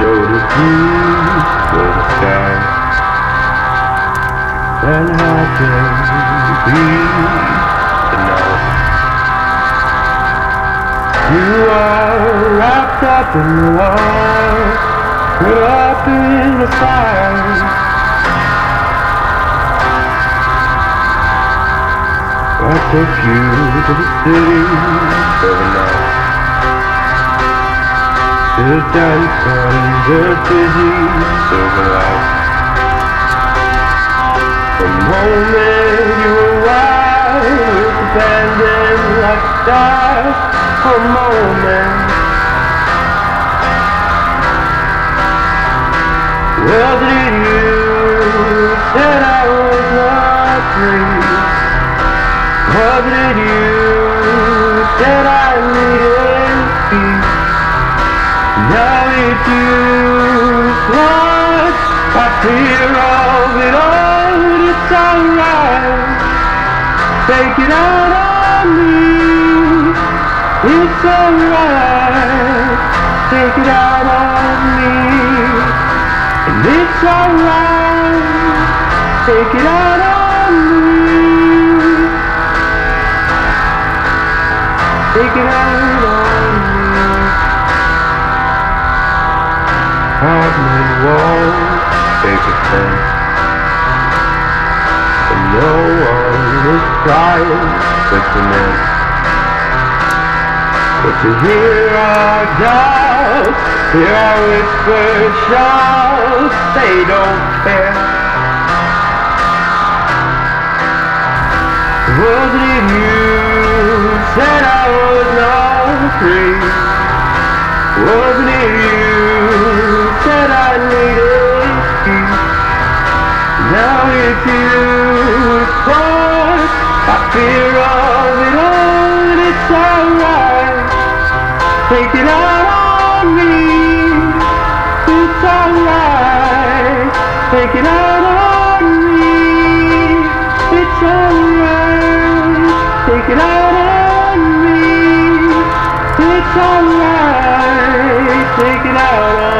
the blue for the sky. And how can be tonight? You are wrapped up in love, put up in the fire. I take you to the city for the night. To dance under busy silver light. The moment you arrive, abandoned like stars. A moment. Well, did you said I was not free? Wasn't you said I Now it's you lost I fear of it all It's alright Take it out on me. It's alright Take it out on me. And it's alright Take it out on me. Take it out Hard made walls, take a fence. And no one is trying to cement. But to hear our doubts, hear our whispered shouts, they don't care. Wasn't it you said I was not free? Wasn't it you said I needed. Peace? Now it's you caught I fear of it all and it's alright. Take it out on me It's alright. Take it out on me It's alright. Take it out on me It's alright. Take it out on me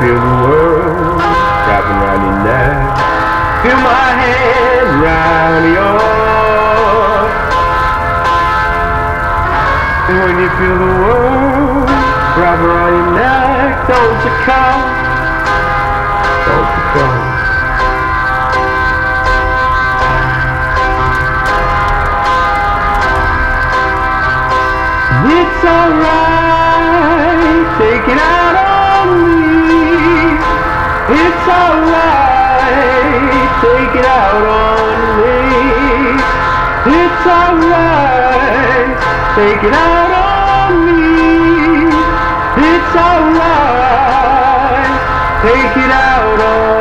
feel the world wrapping around your neck. Feel my hand round yours. And when you feel the world wrap around your neck, don't you come, don't you come. It's alright, take it out. It's alright, take it out on me. It's alright, take it out on me. It's alright, take it out on